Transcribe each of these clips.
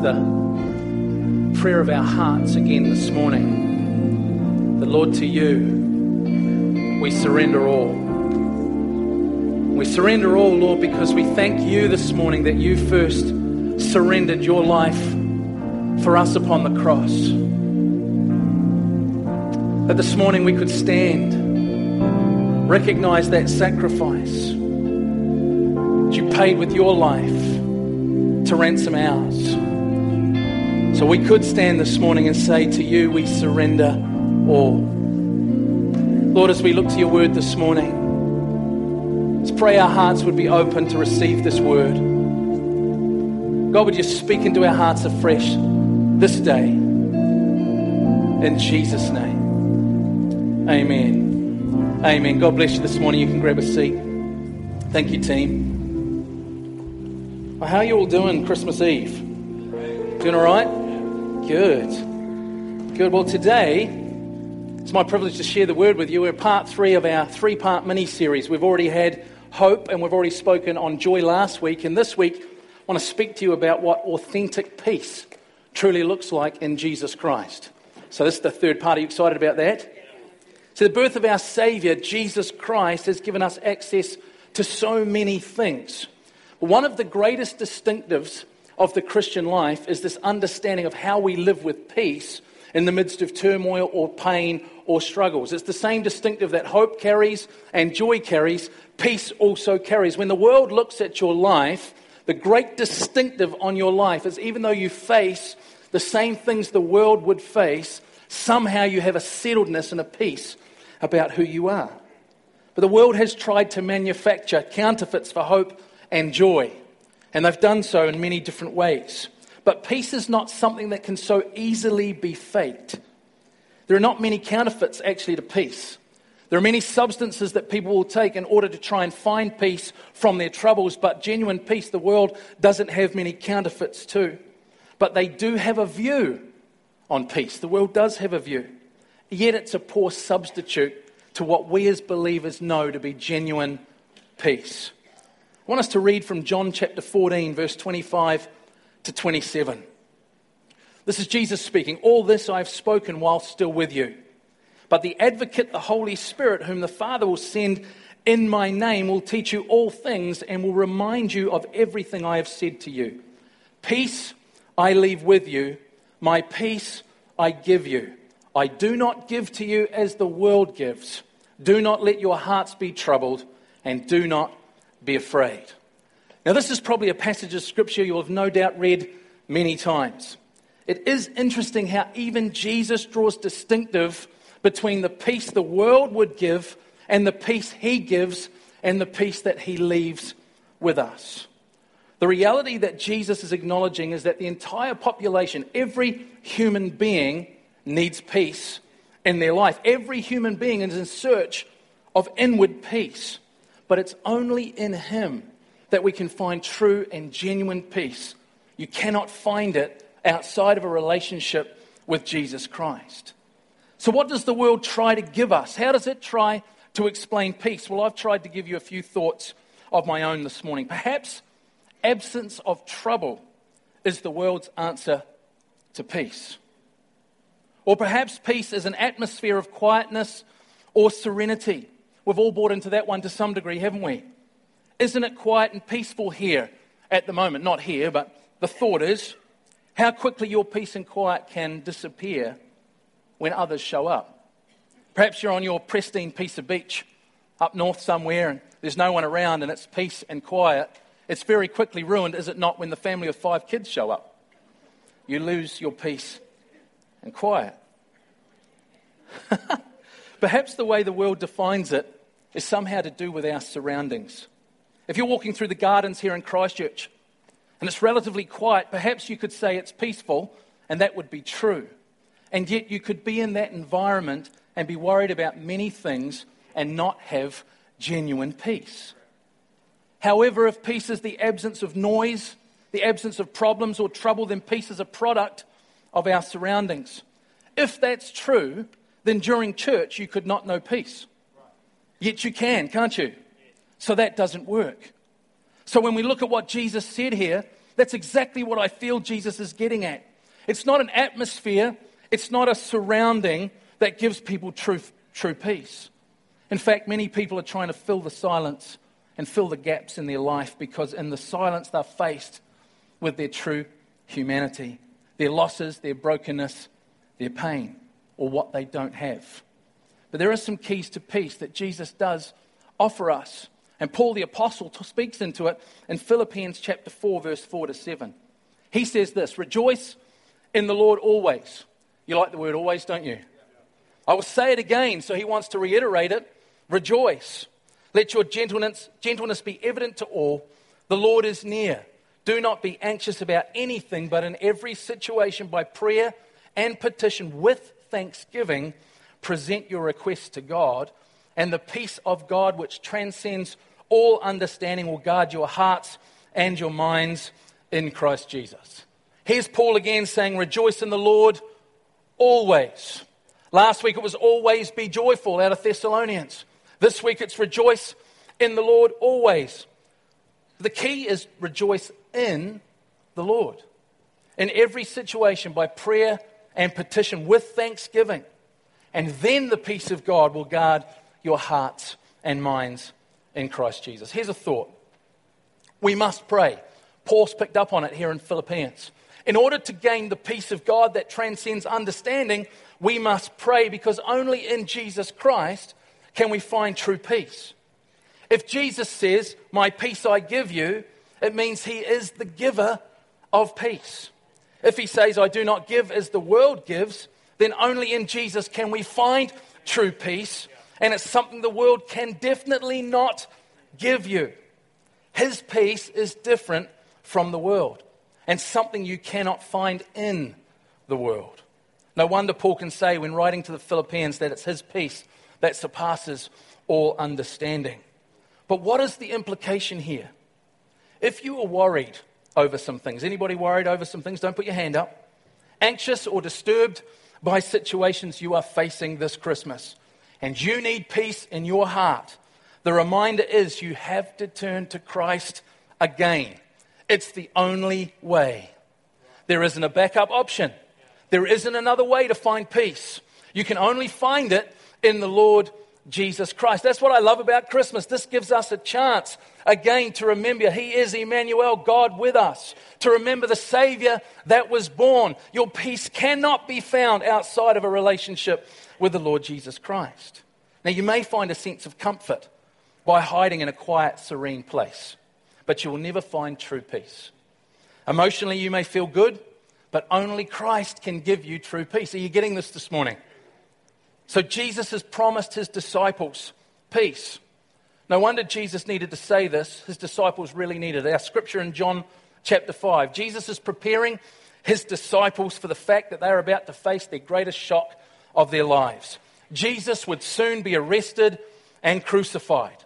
the prayer of our hearts again this morning. The Lord, to you, we surrender all. We surrender all, Lord, because we thank you this morning that you first surrendered your life for us upon the cross. That this morning we could stand, recognize that sacrifice that you paid with your life to ransom ours. So we could stand this morning and say to you, we surrender all. Lord, as we look to your word this morning, let's pray our hearts would be open to receive this word. God, would you speak into our hearts afresh this day? In Jesus' name. Amen. Amen. God bless you this morning. You can grab a seat. Thank you, team. Well, how are you all doing Christmas Eve? Doing all right? Good. Good. Well, today it's my privilege to share the word with you. We're part three of our three part mini series. We've already had hope and we've already spoken on joy last week. And this week, I want to speak to you about what authentic peace truly looks like in Jesus Christ. So, this is the third part. Are you excited about that? So, the birth of our Savior, Jesus Christ, has given us access to so many things. One of the greatest distinctives of the Christian life is this understanding of how we live with peace in the midst of turmoil or pain or struggles. It's the same distinctive that hope carries and joy carries, peace also carries. When the world looks at your life, the great distinctive on your life is even though you face the same things the world would face, somehow you have a settledness and a peace about who you are. But the world has tried to manufacture counterfeits for hope and joy, and they've done so in many different ways. But peace is not something that can so easily be faked. There are not many counterfeits actually to peace. There are many substances that people will take in order to try and find peace from their troubles, but genuine peace, the world doesn't have many counterfeits to. But they do have a view on peace. The world does have a view. Yet it's a poor substitute to what we as believers know to be genuine peace. I want us to read from John chapter 14, verse 25 to 27. This is Jesus speaking. All this I have spoken while still with you. But the advocate, the Holy Spirit, whom the Father will send in my name, will teach you all things and will remind you of everything I have said to you. Peace I leave with you, my peace I give you. I do not give to you as the world gives. Do not let your hearts be troubled, and do not be afraid. Now, this is probably a passage of scripture you'll have no doubt read many times. It is interesting how even Jesus draws distinctive between the peace the world would give and the peace he gives and the peace that he leaves with us. The reality that Jesus is acknowledging is that the entire population, every human being, needs peace in their life. Every human being is in search of inward peace. But it's only in Him that we can find true and genuine peace. You cannot find it outside of a relationship with Jesus Christ. So, what does the world try to give us? How does it try to explain peace? Well, I've tried to give you a few thoughts of my own this morning. Perhaps absence of trouble is the world's answer to peace. Or perhaps peace is an atmosphere of quietness or serenity. We've all bought into that one to some degree, haven't we? Isn't it quiet and peaceful here at the moment? Not here, but the thought is how quickly your peace and quiet can disappear when others show up. Perhaps you're on your pristine piece of beach up north somewhere and there's no one around and it's peace and quiet. It's very quickly ruined, is it not, when the family of five kids show up? You lose your peace and quiet. Perhaps the way the world defines it is somehow to do with our surroundings. If you're walking through the gardens here in Christchurch and it's relatively quiet, perhaps you could say it's peaceful, and that would be true. And yet you could be in that environment and be worried about many things and not have genuine peace. However, if peace is the absence of noise, the absence of problems or trouble, then peace is a product of our surroundings. If that's true, then during church you could not know peace. Yet you can, can't you? So that doesn't work. So when we look at what Jesus said here, That's exactly what I feel Jesus is getting at. It's not an atmosphere, it's not a surrounding that gives people true, true peace. In fact, many people are trying to fill the silence and fill the gaps in their life because in the silence they're faced with their true humanity, their losses, their brokenness, their pain, or what they don't have. But there are some keys to peace that Jesus does offer us. And Paul the Apostle speaks into it in Philippians chapter 4, verse 4 to 7. He says this Rejoice in the Lord always. You like the word always, don't you? I will say it again, so he wants to reiterate it. Rejoice. Let your gentleness, gentleness be evident to all. The Lord is near. Do not be anxious about anything, but in every situation, by prayer and petition with thanksgiving, present your requests to God, and the peace of God, which transcends all understanding, will guard your hearts and your minds in Christ Jesus. Here's Paul again saying, Rejoice in the Lord always. Last week it was always be joyful out of Thessalonians. This week it's rejoice in the Lord always. The key is rejoice in the Lord. In every situation, by prayer and petition with thanksgiving. And then the peace of God will guard your hearts and minds in Christ Jesus. Here's a thought we must pray. Paul's picked up on it here in Philippians. In order to gain the peace of God that transcends understanding, we must pray because only in Jesus Christ can we find true peace. If Jesus says, My peace I give you, it means he is the giver of peace. If he says, I do not give as the world gives, then only in Jesus can we find true peace. And it's something the world can definitely not give you. His peace is different from the world and something you cannot find in the world. No wonder Paul can say, when writing to the Philippians, that it's his peace that surpasses all understanding. But what is the implication here? If you are worried over some things, anybody worried over some things? Don't put your hand up. Anxious or disturbed by situations you are facing this Christmas, and you need peace in your heart, the reminder is you have to turn to Christ again. It's the only way. There isn't a backup option. There isn't another way to find peace. You can only find it in the Lord Jesus Christ. That's what I love about Christmas. This gives us a chance again to remember He is Emmanuel, God with us. To remember the Savior that was born. Your peace cannot be found outside of a relationship with the Lord Jesus Christ. Now, you may find a sense of comfort by hiding in a quiet, serene place, but you will never find true peace. Emotionally, you may feel good, but only Christ can give you true peace. Are you getting this this morning? So Jesus has promised his disciples peace. No wonder Jesus needed to say this. His disciples really needed it. Our scripture in John chapter 5. Jesus is preparing his disciples for the fact that they are about to face their greatest shock of their lives. Jesus would soon be arrested and crucified.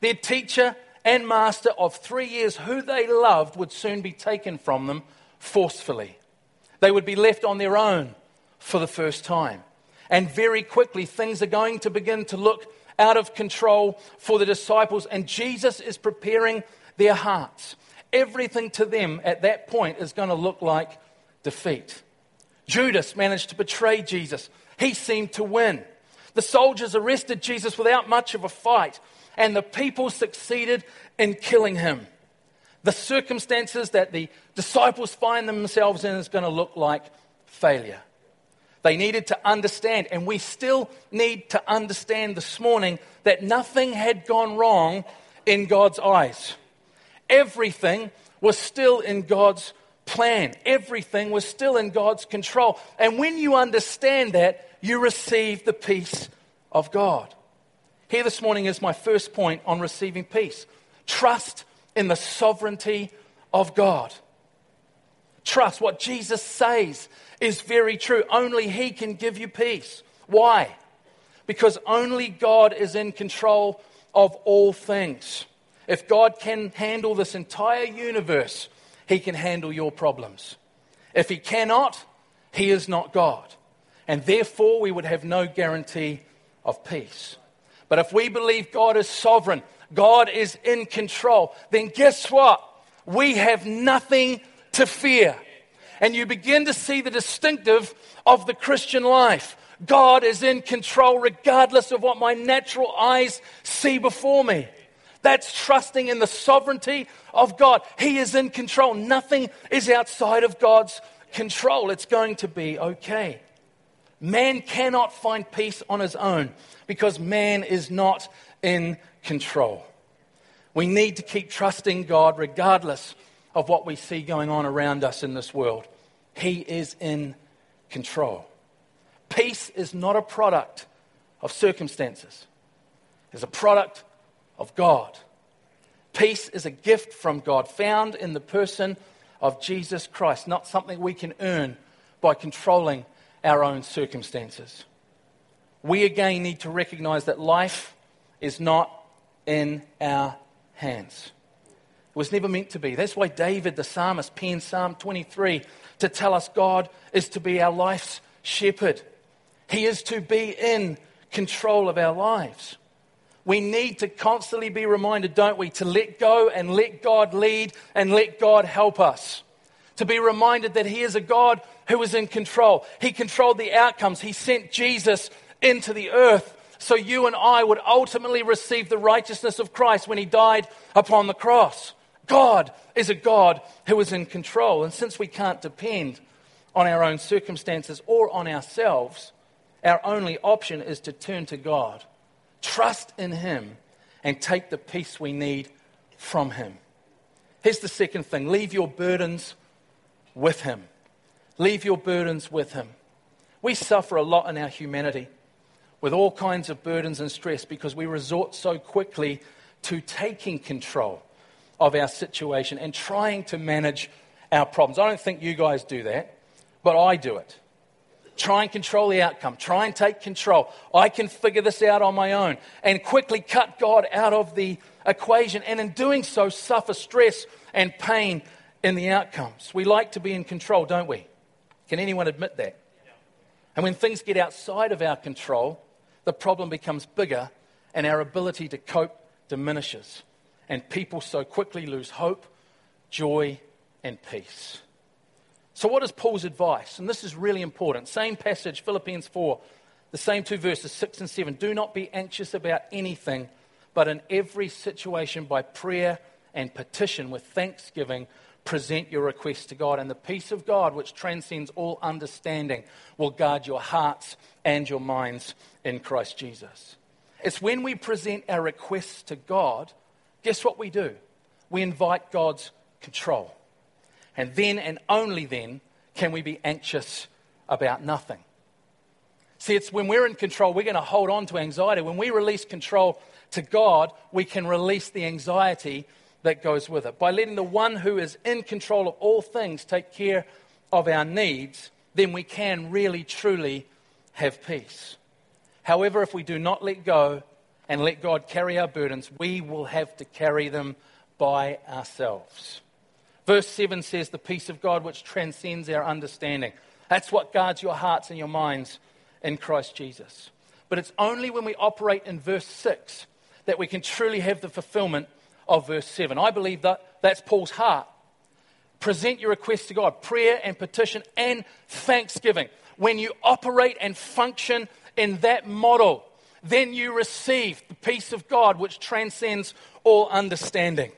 Their teacher and master of three years, who they loved, would soon be taken from them forcefully. They would be left on their own for the first time. And very quickly, things are going to begin to look out of control for the disciples, and Jesus is preparing their hearts. Everything to them at that point is going to look like defeat. Judas managed to betray Jesus, he seemed to win. The soldiers arrested Jesus without much of a fight, and the people succeeded in killing him. The circumstances that the disciples find themselves in is going to look like failure. They needed to understand, and we still need to understand this morning that nothing had gone wrong in God's eyes. Everything was still in God's plan, everything was still in God's control. And when you understand that, you receive the peace of God. Here this morning is my first point on receiving peace trust in the sovereignty of God. Trust what Jesus says is very true. Only He can give you peace. Why? Because only God is in control of all things. If God can handle this entire universe, He can handle your problems. If He cannot, He is not God. And therefore, we would have no guarantee of peace. But if we believe God is sovereign, God is in control, then guess what? We have nothing to fear. And you begin to see the distinctive of the Christian life. God is in control regardless of what my natural eyes see before me. That's trusting in the sovereignty of God. He is in control. Nothing is outside of God's control. It's going to be okay. Man cannot find peace on his own because man is not in control. We need to keep trusting God regardless of what we see going on around us in this world. He is in control. Peace is not a product of circumstances, it's a product of God. Peace is a gift from God found in the person of Jesus Christ, not something we can earn by controlling our own circumstances. We again need to recognize that life is not in our hands. It was never meant to be. That's why David, the psalmist, penned Psalm 23 to tell us God is to be our life's shepherd. He is to be in control of our lives. We need to constantly be reminded, don't we, to let go and let God lead and let God help us. To be reminded that He is a God who is in control. He controlled the outcomes. He sent Jesus into the earth so you and I would ultimately receive the righteousness of Christ when He died upon the cross. God is a God who is in control. And since we can't depend on our own circumstances or on ourselves, our only option is to turn to God Trust in Him and take the peace we need from Him. Here's the second thing leave your burdens with Him. Leave your burdens with Him. We suffer a lot in our humanity with all kinds of burdens and stress because we resort so quickly to taking control of our situation and trying to manage our problems. I don't think you guys do that, but I do it. Try and control the outcome. Try and take control. I can figure this out on my own. And quickly cut God out of the equation. And in doing so, suffer stress and pain in the outcomes. We like to be in control, don't we? Can anyone admit that? And when things get outside of our control, the problem becomes bigger and our ability to cope diminishes. And people so quickly lose hope, joy, and peace. So, what is Paul's advice? And this is really important. Same passage, Philippians 4, the same two verses, 6 and 7. Do not be anxious about anything, but in every situation, by prayer and petition with thanksgiving, present your requests to God. And the peace of God, which transcends all understanding, will guard your hearts and your minds in Christ Jesus. It's when we present our requests to God, guess what we do? We invite God's control. And then and only then can we be anxious about nothing. See, it's when we're in control, we're going to hold on to anxiety. When we release control to God, we can release the anxiety that goes with it. By letting the one who is in control of all things take care of our needs, then we can really, truly have peace. However, if we do not let go and let God carry our burdens, we will have to carry them by ourselves. Verse 7 says, The peace of God which transcends our understanding. That's what guards your hearts and your minds in Christ Jesus. But it's only when we operate in verse 6 that we can truly have the fulfillment of verse 7. I believe that that's Paul's heart. Present your requests to God, prayer and petition and thanksgiving. When you operate and function in that model, then you receive the peace of God which transcends all understanding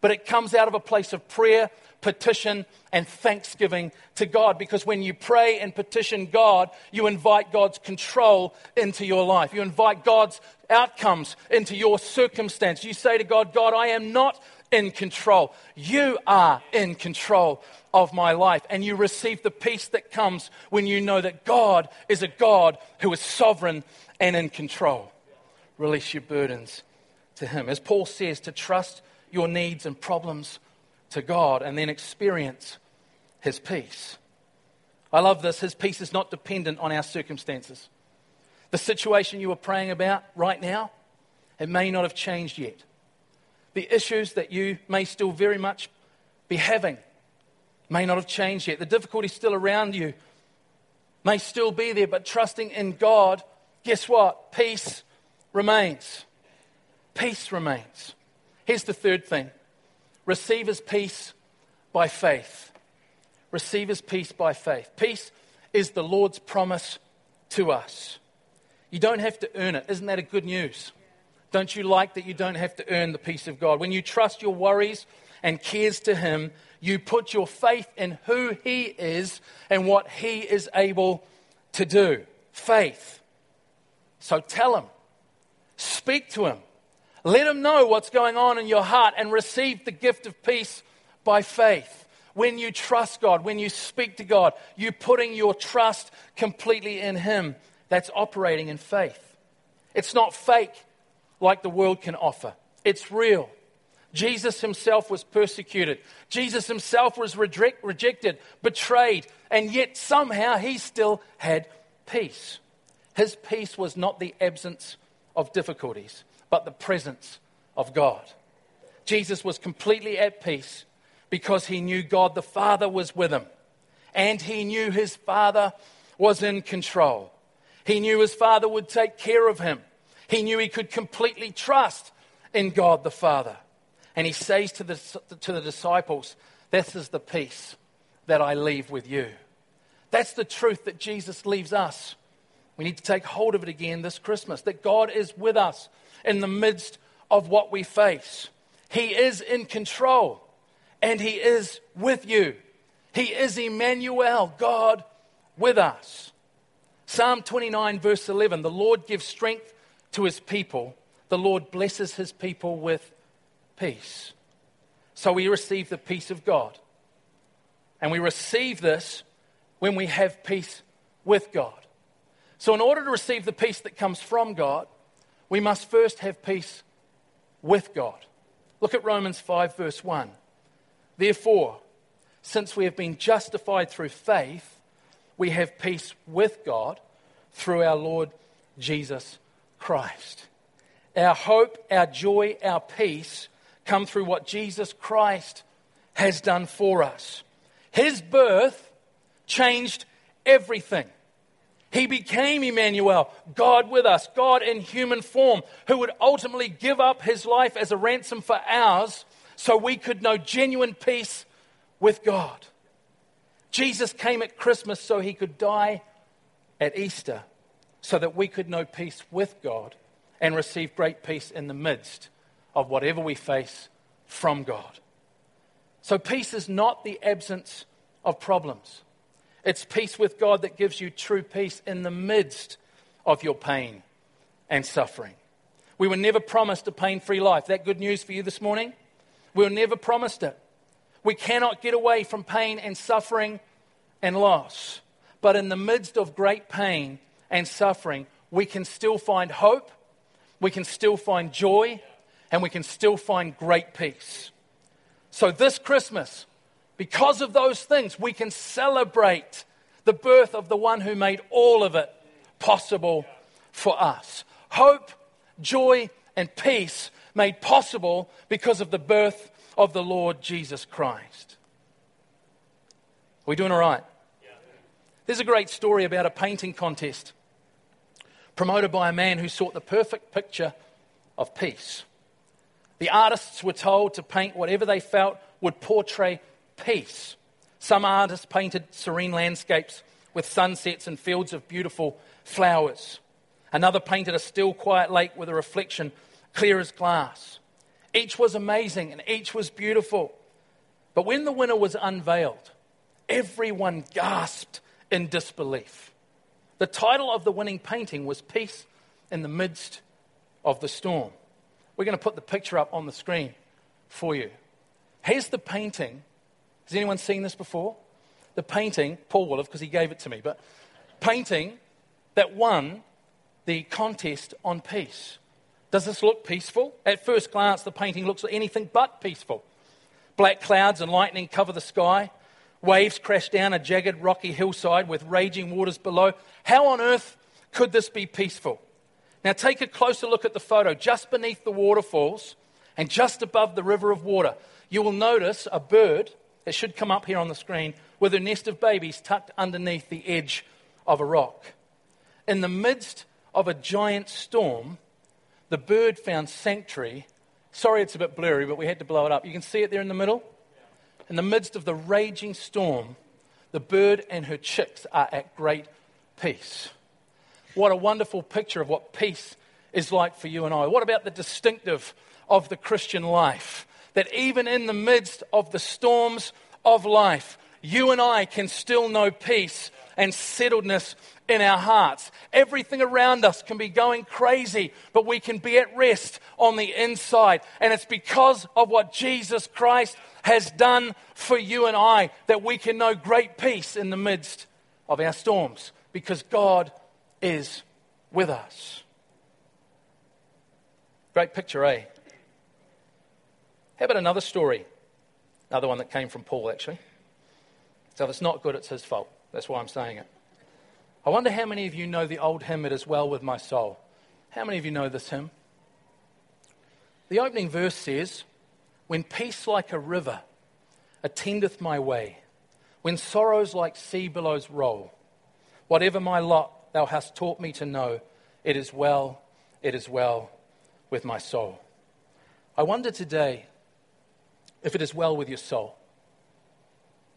but it comes out of a place of prayer, petition, and thanksgiving to God. Because when you pray and petition God, you invite God's control into your life. You invite God's outcomes into your circumstance. You say to God, God, I am not in control. You are in control of my life. And you receive the peace that comes when you know that God is a God who is sovereign and in control. Release your burdens to Him. As Paul says, to trust your needs and problems to God and then experience His peace. I love this. His peace is not dependent on our circumstances. The situation you are praying about right now, it may not have changed yet. The issues that you may still very much be having may not have changed yet. The difficulty still around you may still be there, but trusting in God, guess what? Peace remains. Peace remains. Here's the third thing receive his peace by faith. receive his peace by faith. Peace is the Lord's promise to us. You don't have to earn it. Isn't that a good news? Don't you like that you don't have to earn the peace of God? When you trust your worries and cares to Him, you put your faith in who He is and what He is able to do. Faith. So tell Him, speak to Him, let Him know what's going on in your heart and receive the gift of peace by faith. When you trust God, when you speak to God, you're putting your trust completely in Him. That's operating in faith. It's not fake like the world can offer, it's real. Jesus himself was persecuted. Jesus himself was reject, rejected, betrayed, and yet somehow he still had peace. His peace was not the absence of difficulties, but the presence of God. Jesus was completely at peace because he knew God the Father was with him, and he knew his Father was in control. He knew his Father would take care of him. He knew he could completely trust in God the Father. And he says to the, to the disciples, This is the peace that I leave with you. That's the truth that Jesus leaves us. We need to take hold of it again this Christmas that God is with us in the midst of what we face. He is in control and He is with you. He is Emmanuel, God with us. Psalm 29, verse 11 The Lord gives strength to His people, the Lord blesses His people with peace. So we receive the peace of God. And we receive this when we have peace with God. So, in order to receive the peace that comes from God, we must first have peace with God. Look at Romans 5, verse 1. Therefore, since we have been justified through faith, we have peace with God through our Lord Jesus Christ. Our hope, our joy, our peace come through what Jesus Christ has done for us. His birth changed everything. He became Emmanuel, God with us, God in human form, who would ultimately give up his life as a ransom for ours so we could know genuine peace with God. Jesus came at Christmas so he could die at Easter so that we could know peace with God and receive great peace in the midst of whatever we face from God. So, peace is not the absence of problems. It's peace with God that gives you true peace in the midst of your pain and suffering. We were never promised a pain free life. That good news for you this morning? We were never promised it. We cannot get away from pain and suffering and loss. But in the midst of great pain and suffering, we can still find hope, we can still find joy, and we can still find great peace. So, this Christmas, because of those things, we can celebrate the birth of the one who made all of it possible for us. Hope, joy, and peace made possible because of the birth of the Lord Jesus Christ. Are we doing all right? There's a great story about a painting contest promoted by a man who sought the perfect picture of peace. The artists were told to paint whatever they felt would portray peace. Some artists painted serene landscapes with sunsets and fields of beautiful flowers. Another painted a still, quiet lake with a reflection clear as glass. Each was amazing and each was beautiful. But when the winner was unveiled, everyone gasped in disbelief. The title of the winning painting was Peace in the Midst of the Storm. We're going to put the picture up on the screen for you. Here's the painting. Has anyone seen this before? The painting, Paul will have because he gave it to me, but painting that won the contest on peace. Does this look peaceful? At first glance, the painting looks anything but peaceful. Black clouds and lightning cover the sky. Waves crash down a jagged rocky hillside with raging waters below. How on earth could this be peaceful? Now take a closer look at the photo. Just beneath the waterfalls and just above the river of water, you will notice a bird that should come up here on the screen with a nest of babies tucked underneath the edge of a rock. In the midst of a giant storm, the bird found sanctuary. Sorry, it's a bit blurry, but we had to blow it up. You can see it there in the middle? In the midst of the raging storm, The bird and her chicks are at great peace. What a wonderful picture of what peace is like for you and I. What about the distinctive of the Christian life? That even in the midst of the storms of life, you and I can still know peace and settledness in our hearts. Everything around us can be going crazy, but we can be at rest on the inside. And it's because of what Jesus Christ has done for you and I that we can know great peace in the midst of our storms because God is with us. Great picture, eh? How about another story? Another one that came from Paul, actually. So if it's not good, it's his fault. That's why I'm saying it. I wonder how many of you know the old hymn, It Is Well With My Soul. How many of you know this hymn? The opening verse says, When peace like a river attendeth my way, when sorrows like sea billows roll, whatever my lot thou hast taught me to know, it is well, it is well with my soul. I wonder today if it is well with your soul.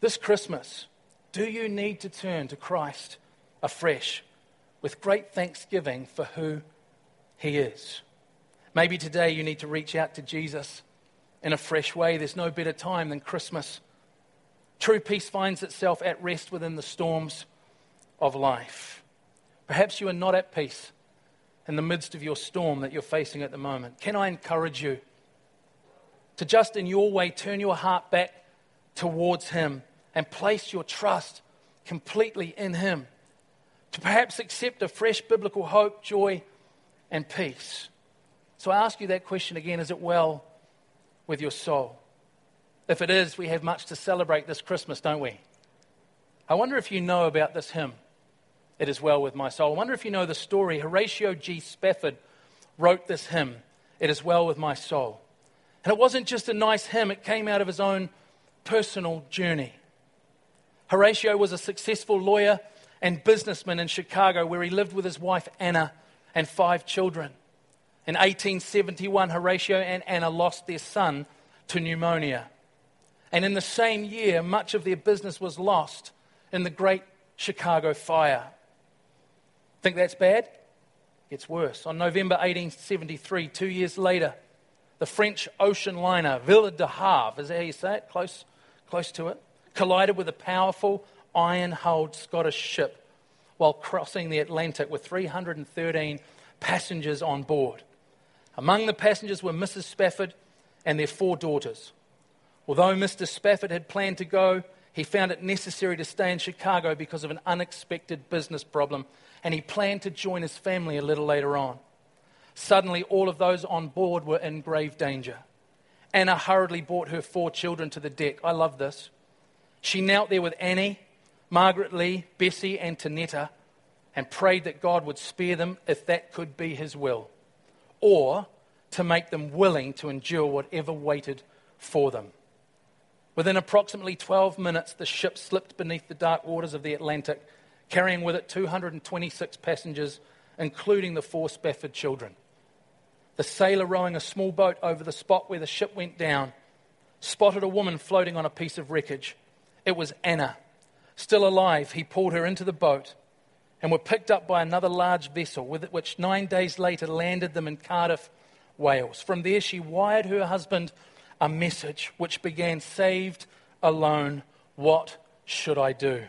This Christmas, do you need to turn to Christ afresh with great thanksgiving for who He is? Maybe today you need to reach out to Jesus in a fresh way. There's no better time than Christmas. True peace finds itself at rest within the storms of life. Perhaps you are not at peace in the midst of your storm that you're facing at the moment. Can I encourage you to just in your way turn your heart back towards Him and place your trust completely in Him? To perhaps accept a fresh biblical hope, joy, and peace. So I ask you that question again is it well with your soul? If it is, we have much to celebrate this Christmas, don't we? I wonder if you know about this hymn, It Is Well With My Soul. I wonder if you know the story. Horatio G. Spafford wrote this hymn, It Is Well With My Soul. And it wasn't just a nice hymn, it came out of his own personal journey. Horatio was a successful lawyer and businessman in Chicago where he lived with his wife Anna and five children. In 1871, Horatio and Anna lost their son to pneumonia. And in the same year, much of their business was lost in the Great Chicago Fire. Think that's bad? Gets worse. On November 1873, two years later, the French ocean liner Ville de Havre, is that how you say it? Close, close to it. Collided with a powerful iron hulled Scottish ship while crossing the Atlantic with 313 passengers on board. Among the passengers were Mrs. Spafford and their four daughters. Although Mr. Spafford had planned to go, he found it necessary to stay in Chicago because of an unexpected business problem, and he planned to join his family a little later on. Suddenly, all of those on board were in grave danger. Anna hurriedly brought her four children to the deck. I love this. She knelt there with Annie, Margaret Lee, Bessie, and Tanetta and prayed that God would spare them if that could be his will or to make them willing to endure whatever waited for them. Within approximately 12 minutes, the ship slipped beneath the dark waters of the Atlantic, carrying with it 226 passengers, including the four Spafford children. The sailor rowing a small boat over the spot where the ship went down spotted a woman floating on a piece of wreckage. It was Anna. Still alive, he pulled her into the boat and were picked up by another large vessel, which nine days later landed them in Cardiff, Wales. From there, she wired her husband a message which began Saved, alone, what should I do?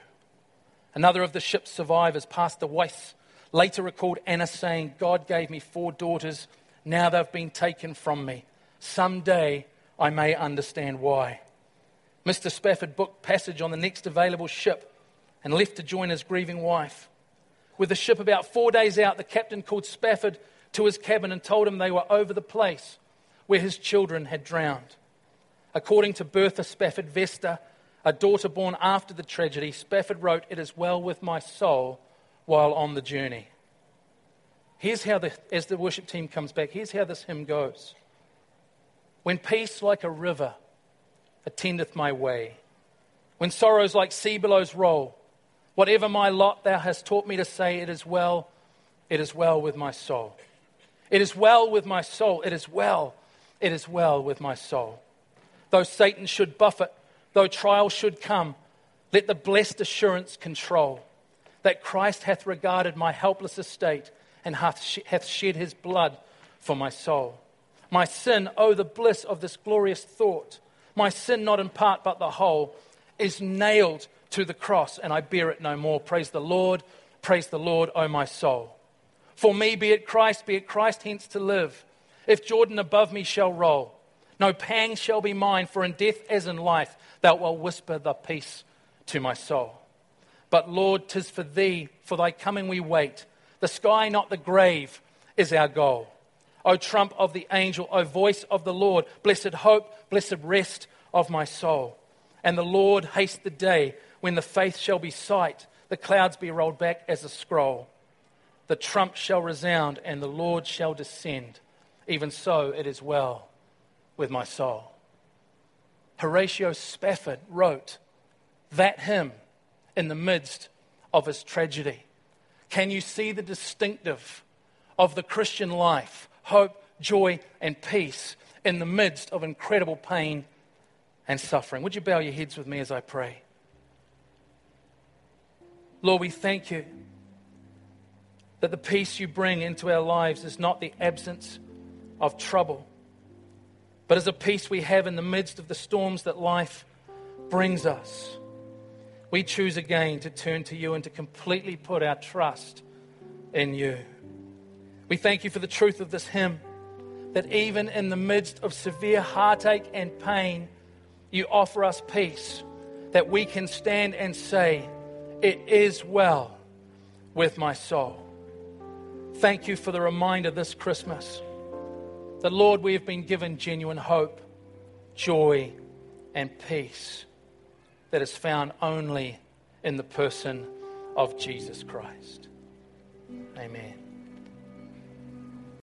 Another of the ship's survivors, Pastor Weiss, later recalled Anna saying, God gave me four daughters. Now they've been taken from me. Someday I may understand why. Mr. Spafford booked passage on the next available ship and left to join his grieving wife. With the ship about four days out, the captain called Spafford to his cabin and told him they were over the place where his children had drowned. According to Bertha Spafford Vester, a daughter born after the tragedy, Spafford wrote, It is well with my soul while on the journey. Here's how, the, as the worship team comes back, here's how this hymn goes. When peace like a river attendeth my way, when sorrows like sea billows roll, Whatever my lot thou hast taught me to say, it is well, it is well with my soul. It is well with my soul. It is well, it is well with my soul. Though Satan should buffet, though trial should come, Let the blessed assurance control that Christ hath regarded my helpless estate and hath, hath shed his blood for my soul. My sin, oh, the bliss of this glorious thought. My sin, not in part but the whole, is nailed to the cross, and I bear it no more. Praise the Lord, praise the Lord, O my soul. For me, be it Christ, be it Christ hence to live. If Jordan above me shall roll, no pang shall be mine, for in death as in life, thou wilt whisper the peace to my soul. But Lord, tis for thee, for thy coming we wait. The sky, not the grave, is our goal. O trump of the angel, O voice of the Lord, blessed hope, blessed rest of my soul. And the Lord haste the day when the faith shall be sight, the clouds be rolled back as a scroll. The trump shall resound, and the Lord shall descend. Even so, it is well with my soul. Horatio Spafford wrote that hymn in the midst of his tragedy. Can you see the distinctive of the Christian life? Hope, joy, and peace in the midst of incredible pain and suffering. Would you bow your heads with me as I pray? Lord, we thank you that the peace you bring into our lives is not the absence of trouble, but is a peace we have in the midst of the storms that life brings us. We choose again to turn to you and to completely put our trust in you. We thank you for the truth of this hymn that even in the midst of severe heartache and pain, you offer us peace that we can stand and say, It is well with my soul. Thank you for the reminder this Christmas that, Lord, we have been given genuine hope, joy, and peace that is found only in the person of Jesus Christ. Amen.